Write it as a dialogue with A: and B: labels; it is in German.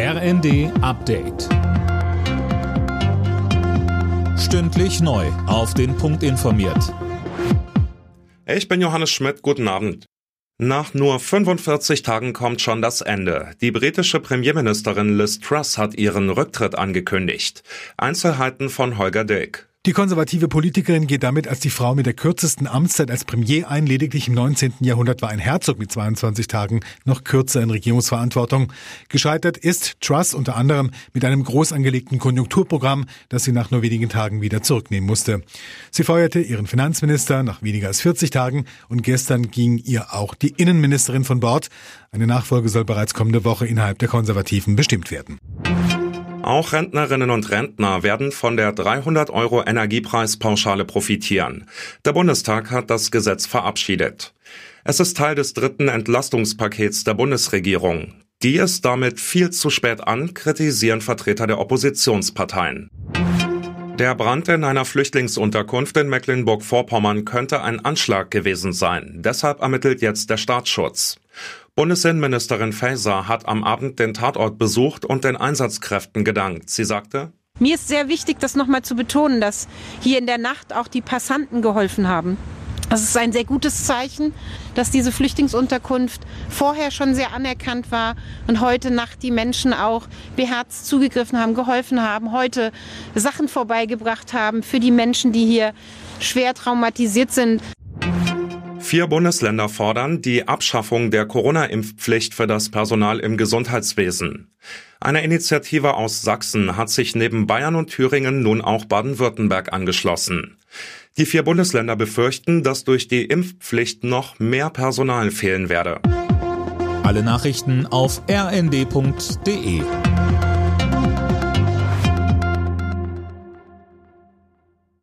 A: RND Update. Stündlich neu. Auf den Punkt informiert.
B: Ich bin Johannes Schmidt. Guten Abend. Nach nur 45 Tagen kommt schon das Ende. Die britische Premierministerin Liz Truss hat ihren Rücktritt angekündigt. Einzelheiten von Holger Dilk.
C: Die konservative Politikerin geht damit als die Frau mit der kürzesten Amtszeit als Premier ein. Lediglich im 19. Jahrhundert war ein Herzog mit 22 Tagen noch kürzer in Regierungsverantwortung. Gescheitert ist Truss unter anderem mit einem groß angelegten Konjunkturprogramm, das sie nach nur wenigen Tagen wieder zurücknehmen musste. Sie feuerte ihren Finanzminister nach weniger als 40 Tagen und gestern ging ihr auch die Innenministerin von Bord. Eine Nachfolge soll bereits kommende Woche innerhalb der Konservativen bestimmt werden.
B: Auch Rentnerinnen und Rentner werden von der 300 Euro Energiepreispauschale profitieren. Der Bundestag hat das Gesetz verabschiedet. Es ist Teil des dritten Entlastungspakets der Bundesregierung. Die ist damit viel zu spät an, kritisieren Vertreter der Oppositionsparteien. Der Brand in einer Flüchtlingsunterkunft in Mecklenburg-Vorpommern könnte ein Anschlag gewesen sein. Deshalb ermittelt jetzt der Staatsschutz. Bundesinnenministerin Faeser hat am Abend den Tatort besucht und den Einsatzkräften gedankt. Sie sagte,
D: mir ist sehr wichtig, das nochmal zu betonen, dass hier in der Nacht auch die Passanten geholfen haben. Das ist ein sehr gutes Zeichen, dass diese Flüchtlingsunterkunft vorher schon sehr anerkannt war und heute Nacht die Menschen auch beherzt zugegriffen haben, geholfen haben, heute Sachen vorbeigebracht haben für die Menschen, die hier schwer traumatisiert sind.
B: Vier Bundesländer fordern die Abschaffung der Corona-Impfpflicht für das Personal im Gesundheitswesen. Eine Initiative aus Sachsen hat sich neben Bayern und Thüringen nun auch Baden-Württemberg angeschlossen. Die vier Bundesländer befürchten, dass durch die Impfpflicht noch mehr Personal fehlen werde.
A: Alle Nachrichten auf rnd.de